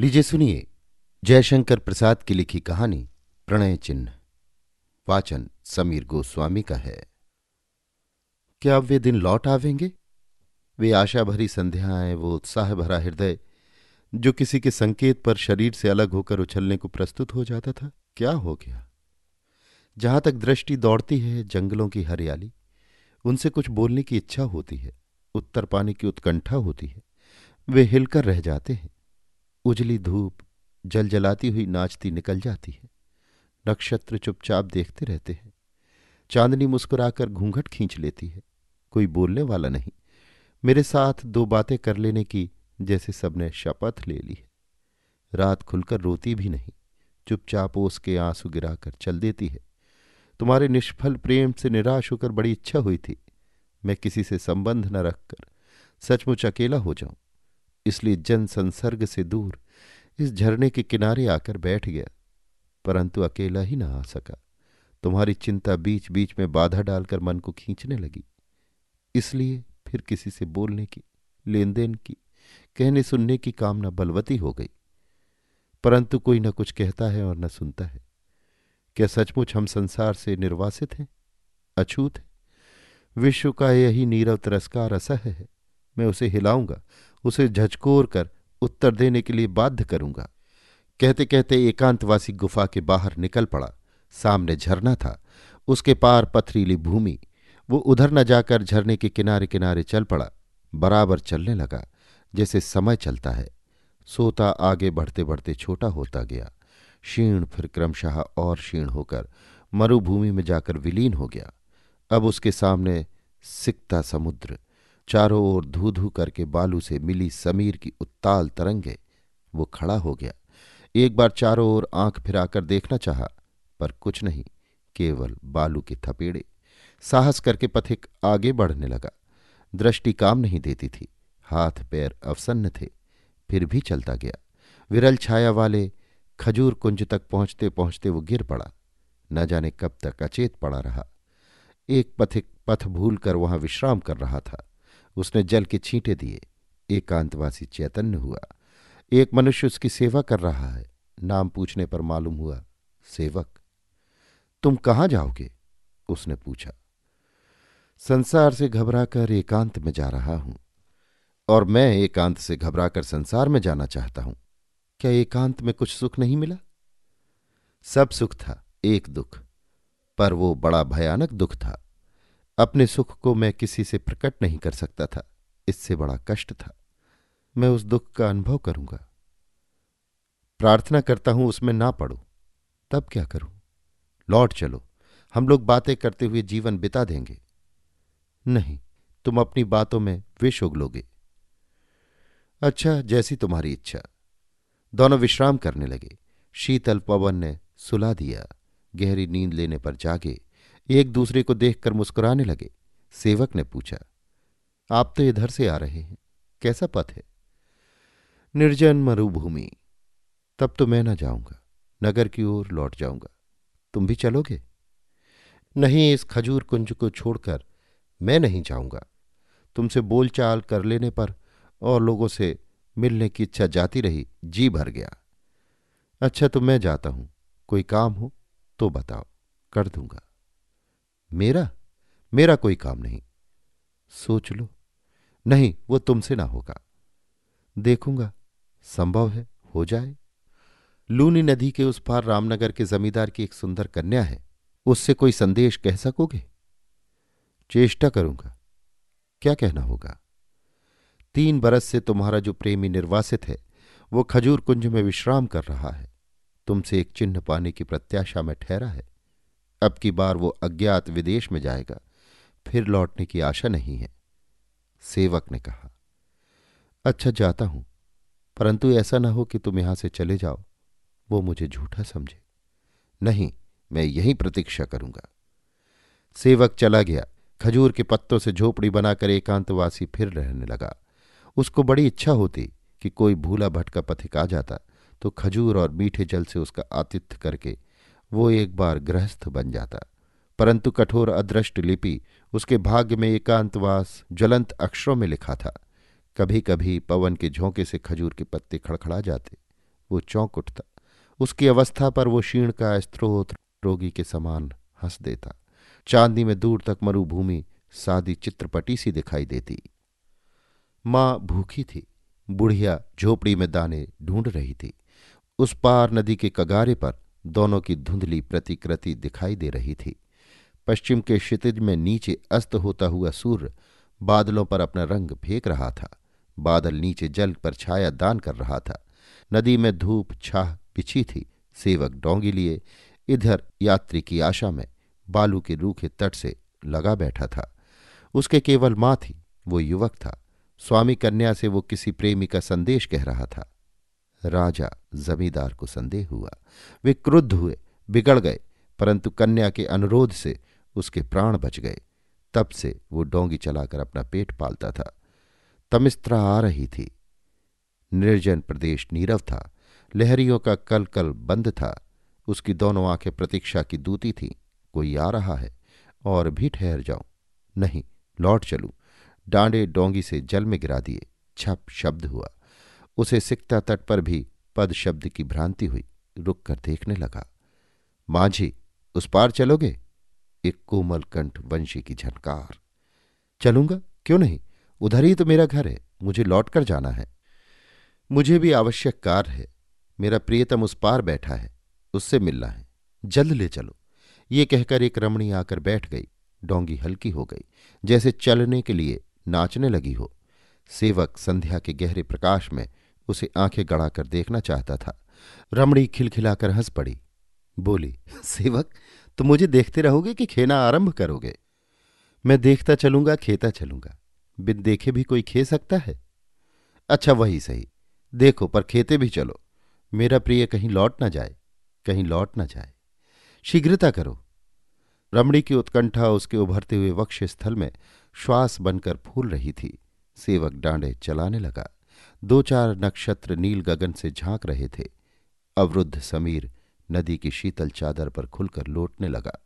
लीजिए सुनिए जयशंकर प्रसाद की लिखी कहानी प्रणय चिन्ह। वाचन समीर गोस्वामी का है। क्या अब वे दिन लौट आवेंगे? वे आशा भरी संध्याएँ, वो उत्साह भरा हृदय, जो किसी के संकेत पर शरीर से अलग होकर उछलने को प्रस्तुत हो जाता था, क्या हो गया? जहाँ तक दृष्टि दौड़ती है जंगलों की हरियाली, उनसे कुछ बोलने की इच्छा होती है, उत्तर पाने की उत्कंठा होती है, वे हिलकर रह जाते हैं। उजली धूप जल जलाती हुई नाचती निकल जाती है। नक्षत्र चुपचाप देखते रहते हैं। चांदनी मुस्कुराकर घूंघट खींच लेती है। कोई बोलने वाला नहीं। मेरे साथ दो बातें कर लेने की जैसे सबने शपथ ले ली है। रात खुलकर रोती भी नहीं। चुपचाप ओस के आँसू गिराकर चल देती है। तुम्हारे निष्फल प्रेम से निराश होकर बड़ी इच्छा हुई थी। मैं किसी से संबंध न रखकर सचमुच अकेला हो जाऊँ। इसलिए जन संसर्ग से दूर इस झरने के किनारे आकर बैठ गया, परंतु अकेला ही ना आ सका। तुम्हारी चिंता बीच बीच में बाधा डालकर मन को खींचने लगी। इसलिए फिर किसी से बोलने की लेन देन की, कहने सुनने की कामना बलवती हो गई। परंतु कोई न कुछ कहता है और न सुनता है। क्या सचमुच हम संसार से निर्वासित हैं? अछूत है। विश्व का यही नीरव तिरस्कार असह्य है। मैं उसे हिलाऊँगा, उसे झचकोर कर उत्तर देने के लिए बाध्य करूँगा। कहते कहते एकांतवासी गुफा के बाहर निकल पड़ा। सामने झरना था, उसके पार पथरीली भूमि। वो उधर न जाकर झरने के किनारे किनारे चल पड़ा, बराबर चलने लगा, जैसे समय चलता है। सोता आगे बढ़ते बढ़ते छोटा होता गया। क्षीण फिर क्रमशः और क्षीण होकर मरुभूमि में जाकर विलीन हो गया। अब उसके सामने सिकता समुद्र। चारों ओर धू धू करके बालू से मिली समीर की उत्ताल तरंगे, वो खड़ा हो गया। एक बार चारों ओर आँख फिराकर देखना चाहा, पर कुछ नहीं, केवल बालू के थपेड़े। साहस करके पथिक आगे बढ़ने लगा। दृष्टि काम नहीं देती थी, हाथ पैर अवसन्न थे, फिर भी चलता गया। विरल छाया वाले खजूर कुंज तक पहुँचते पहुँचते वो गिर पड़ा। न जाने कब तक अचेत पड़ा रहा। एक पथिक पथ भूल कर वहाँ विश्राम कर रहा था। उसने जल के छींटे दिए। एकांतवासी चैतन्य हुआ। एक मनुष्य उसकी सेवा कर रहा है। नाम पूछने पर मालूम हुआ, सेवक। तुम कहाँ जाओगे? उसने पूछा। संसार से घबराकर एकांत में जा रहा हूँ। और मैं एकांत से घबराकर संसार में जाना चाहता हूँ। क्या एकांत में कुछ सुख नहीं मिला? सब सुख था, एक दुख। पर वो बड़ा भयानक दुख था। अपने सुख को मैं किसी से प्रकट नहीं कर सकता था। इससे बड़ा कष्ट था। मैं उस दुख का अनुभव करूँगा। प्रार्थना करता हूँ, उसमें ना पड़ो। तब क्या करूँ? लौट चलो। हम लोग बातें करते हुए जीवन बिता देंगे। नहीं, तुम अपनी बातों में विष उगलोगे अच्छा जैसी तुम्हारी इच्छा। दोनों विश्राम करने लगे। शीतल पवन ने सुला दिया। गहरी नींद लेने पर जागे। एक दूसरे को देखकर मुस्कुराने लगे। सेवक ने पूछा, आप तो इधर से आ रहे हैं, कैसा पथ है? निर्जन मरुभूमि। तब तो मैं न जाऊँगा, नगर की ओर लौट जाऊँगा। तुम भी चलोगे? नहीं, इस खजूर कुंज को छोड़कर मैं नहीं जाऊँगा। तुमसे बोलचाल कर लेने पर और लोगों से मिलने की इच्छा जाती रही, जी भर गया। अच्छा तो मैं जाता हूँ। कोई काम हो तो बताओ, कर दूँगा। मेरा मेरा कोई काम नहीं। सोच लो। नहीं, वो तुमसे ना होगा। देखूँगा, संभव है, हो जाए। लूनी नदी के उस पार रामनगर के जमींदार की एक सुंदर कन्या है। उससे कोई संदेश कह सकोगे? चेष्टा करूँगा। क्या कहना होगा? तीन बरस से तुम्हारा जो प्रेमी निर्वासित है, वो खजूर कुंज में विश्राम कर रहा है। तुमसे एक चिन्ह पाने की प्रत्याशा में ठहरा है। अब की बार वो अज्ञात विदेश में जाएगा। फिर लौटने की आशा नहीं है, सेवक ने कहा। अच्छा जाता हूँ, परंतु ऐसा ना हो कि तुम यहाँ से चले जाओ, वो मुझे झूठा समझे। नहीं, मैं यही प्रतीक्षा करूँगा। सेवक चला गया, खजूर के पत्तों से झोपड़ी बनाकर एकांतवासी फिर रहने लगा। उसको बड़ी इच्छा होती कि कोई भूला भटका पथिक आ जाता तो खजूर और मीठे जल से उसका आतिथ्य करके वो एक बार गृहस्थ बन जाता। परंतु कठोर अदृष्ट लिपि उसके भाग्य में एकांतवास ज्वलंत अक्षरों में लिखा था। कभी कभी पवन के झोंके से खजूर के पत्ते खड़खड़ा जाते। वो चौंक उठता। उसकी अवस्था पर वो क्षीण का स्त्रोत रोगी के समान हंस देता। चांदी में दूर तक मरुभूमि सादी चित्रपटी सी दिखाई देती। माँ भूखी थी। बुढ़िया झोपड़ी में दाने ढूंढ रही थी। उस पार नदी के कगारे पर दोनों की धुंधली प्रतिकृति दिखाई दे रही थी। पश्चिम के क्षितिज में नीचे अस्त होता हुआ सूर्य बादलों पर अपना रंग फेंक रहा था। बादल नीचे जल पर छाया दान कर रहा था। नदी में धूप छाह पिछी थी। सेवक डोंगी लिए इधर यात्री की आशा में बालू के रूखे तट से लगा बैठा था। उसके केवल माँ थी, वो युवक था। स्वामी कन्या से वो किसी प्रेमी का संदेश कह रहा था। राजा जमींदार को संदेह हुआ। वे क्रुद्ध हुए, बिगड़ गए, परंतु कन्या के अनुरोध से उसके प्राण बच गए। तब से वो डोंगी चलाकर अपना पेट पालता था। तमिस्त्रा आ रही थी। निर्जन प्रदेश नीरव था। लहरियों का कल कल बंद था। उसकी दोनों आँखें प्रतीक्षा की दूती थीं। कोई आ रहा है? और भी ठहर जाऊँ? नहीं, लौट चलूँ। डांडे डोंगी से जल में गिरा दिए। छप शब्द हुआ। उसे सिकता तट पर भी पद शब्द की भ्रांति हुई। रुक कर देखने लगा। माझी, उस पार चलोगे? एक कोमल कंठ वंशी की झनकार। चलूँगा? क्यों नहीं? उधर ही तो मेरा घर है। मुझे लौट कर जाना है। मुझे भी आवश्यक कार्य है। मेरा प्रियतम उस पार बैठा है। उससे मिलना है। जल्द ले चलो। ये कहकर एक रमणी आकर बैठ गई। डोंगी हल्की हो गई। जैसे चलने के लिए नाचने लगी हो। सेवक संध्या के गहरे प्रकाश में उसे आँखें गड़ाकर देखना चाहता था। रमणी खिलखिलाकर हंस पड़ी। बोली, सेवक, तुम मुझे देखते रहोगे कि खेना आरंभ करोगे? मैं देखता चलूँगा, खेता चलूँगा। बिन देखे भी कोई खे सकता है? अच्छा वही सही। देखो, पर खेते भी चलो। मेरा प्रिय, कहीं लौट ना जाए, कहीं लौट ना जाए। शीघ्रता करो। रमणी की उत्कंठा उसके उभरते हुए वक्ष स्थल में श्वास बनकर फूल रही थी। सेवक डांडे चलाने लगा। दो चार नक्षत्र नील गगन से झाँक रहे थे। अवरुद्ध समीर नदी की शीतल चादर पर खुलकर लौटने लगा।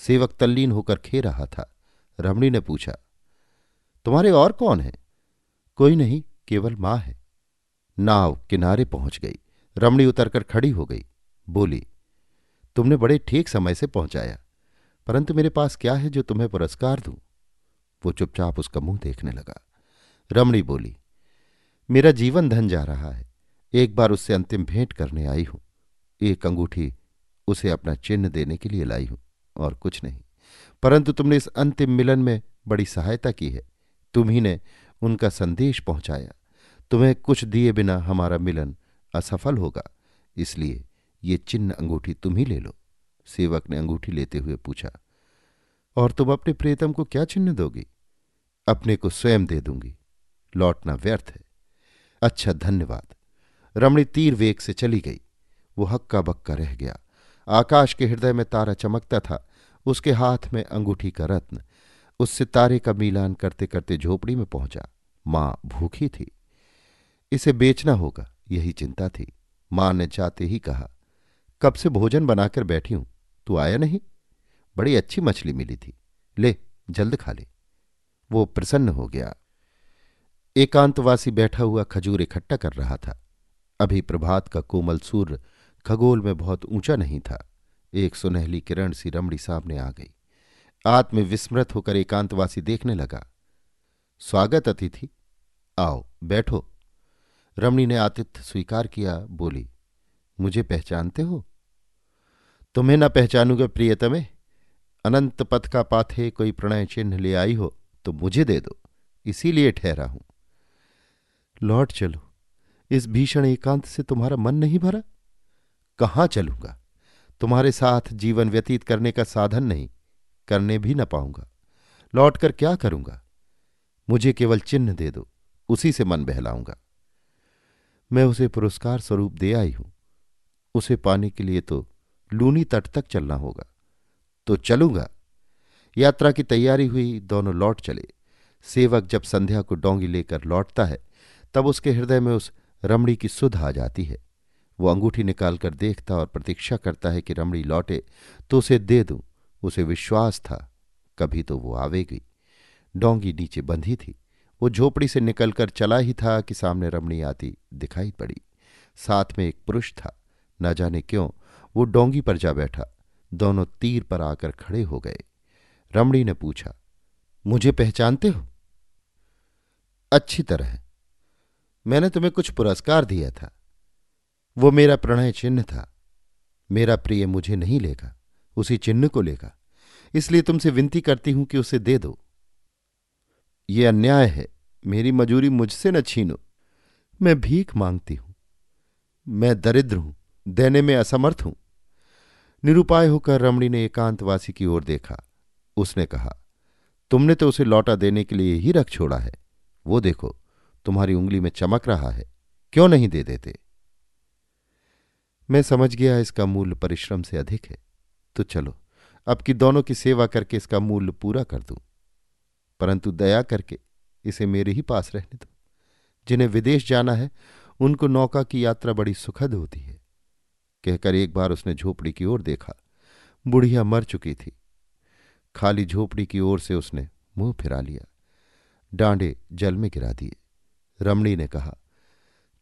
सेवक तल्लीन होकर खे रहा था। रमणी ने पूछा, तुम्हारे और कौन है? कोई नहीं, केवल माँ है। नाव किनारे पहुँच गई। रमणी उतरकर खड़ी हो गई। बोली, तुमने बड़े ठीक समय से पहुँचाया, परंतु मेरे पास क्या है जो तुम्हें पुरस्कार दूँ? वो चुपचाप उसका मुँह देखने लगा। रमणी बोली मेरा जीवन धन जा रहा है। एक बार उससे अंतिम भेंट करने आई हूँ। एक अंगूठी उसे अपना चिन्ह देने के लिए लाई हूँ और कुछ नहीं। परंतु तुमने इस अंतिम मिलन में बड़ी सहायता की है। तुम ही ने उनका संदेश पहुँचाया। तुम्हें कुछ दिए बिना हमारा मिलन असफल होगा। इसलिए ये चिन्ह अंगूठी तुम ही ले लो। सेवक ने अंगूठी लेते हुए पूछा, और तुम अपने प्रेतम को क्या चिन्ह दोगी? अपने को स्वयं दे दूँगी। लौटना व्यर्थ है। अच्छा धन्यवाद। रमणी तीर वेग से चली गई। वो हक्का बक्का रह गया। आकाश के हृदय में तारा चमकता था। उसके हाथ में अंगूठी का रत्न। उससे तारे का मिलान करते करते झोपड़ी में पहुँचा। माँ भूखी थी। इसे बेचना होगा, यही चिंता थी। माँ ने चाहते ही कहा, कब से भोजन बनाकर बैठी हूँ? तू आया नहीं? बड़ी अच्छी मछली मिली थी। ले, जल्द खा ले। वो प्रसन्न हो गया। एकांतवासी बैठा हुआ खजूर इकट्ठा कर रहा था। अभी प्रभात का कोमल सूर्य खगोल में बहुत ऊँचा नहीं था। एक सुनहली किरण सी रमड़ी सामने आ गई। आत्म विस्मृत होकर एकांतवासी देखने लगा। स्वागत अतिथि, आओ, बैठो। रमणी ने आतिथ्य स्वीकार किया, बोली, मुझे पहचानते हो? तुम्हें न पहचानूँगा प्रियतमे। अनंत पथ का पाथे कोई प्रणय चिन्ह ले आई हो तो मुझे दे दो। इसीलिए ठहरा हूँ। लौट चलो। इस भीषण एकांत से तुम्हारा मन नहीं भरा? कहाँ चलूँगा? तुम्हारे साथ जीवन व्यतीत करने का साधन नहीं, करने भी न पाऊँगा। लौटकर क्या करूँगा? मुझे केवल चिन्ह दे दो, उसी से मन बहलाऊँगा। मैं उसे पुरस्कार स्वरूप दे आई हूँ। उसे पाने के लिए तो लूनी तट तक चलना होगा। तो चलूँगा। यात्रा की तैयारी हुई, दोनों लौट चले। सेवक जब संध्या को डोंगी लेकर लौटता है तब उसके हृदय में उस रमणी की सुध आ जाती है। वो अंगूठी निकालकर देखता और प्रतीक्षा करता है कि रमणी लौटे तो उसे दे दूँ, उसे विश्वास था, कभी तो वो आवेगी। डोंगी नीचे बंधी थी। वो झोपड़ी से निकलकर चला ही था कि सामने रमणी आती दिखाई पड़ी। साथ में एक पुरुष था। न जाने क्यों, वो डोंगी पर जा बैठा। दोनों तीर पर आकर खड़े हो गए। रमणी ने पूछा, मुझे पहचानते हो? अच्छी तरह। मैंने तुम्हें कुछ पुरस्कार दिया था। वो मेरा प्रणय चिन्ह था। मेरा प्रिय मुझे नहीं लेगा, उसी चिन्ह को लेगा। इसलिए तुमसे विनती करती हूँ कि उसे दे दो। ये अन्याय है, मेरी मजूरी मुझसे न छीनो। मैं भीख मांगती हूँ। मैं दरिद्र हूँ, देने में असमर्थ हूँ। निरुपाय होकर रमणी ने एकांतवासी की ओर देखा। उसने कहा, तुमने तो उसे लौटा देने के लिए ही रख छोड़ा है। वो देखो तुम्हारी उंगली में चमक रहा है। क्यों नहीं दे देते? मैं समझ गया इसका मूल्य परिश्रम से अधिक है। तो चलो, अब की दोनों की सेवा करके इसका मूल्य पूरा कर दूँ। परंतु दया करके इसे मेरे ही पास रहने दो। जिन्हें विदेश जाना है, उनको नौका की यात्रा बड़ी सुखद होती है। कहकर एक बार उसने झोपड़ी की ओर देखा। बुढ़िया मर चुकी थी। खाली झोपड़ी की ओर से उसने मुँह फिरा लिया। डांडे जल में गिरा दिए। रमणी ने कहा,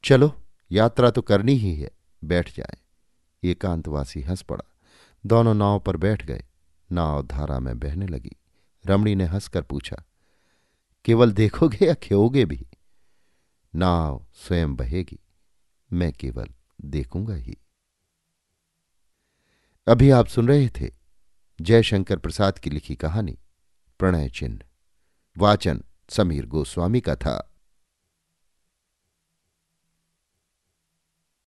चलो, यात्रा तो करनी ही है, बैठ जाए। एकांतवासी हंस पड़ा। दोनों नाव पर बैठ गए। नाव धारा में बहने लगी। रमणी ने हंसकर पूछा, केवल देखोगे या खेओगे भी? नाव स्वयं बहेगी। मैं केवल देखूँगा ही। अभी आप सुन रहे थे जयशंकर प्रसाद की लिखी कहानी, प्रणय चिन्ह। वाचन समीर गोस्वामी का था।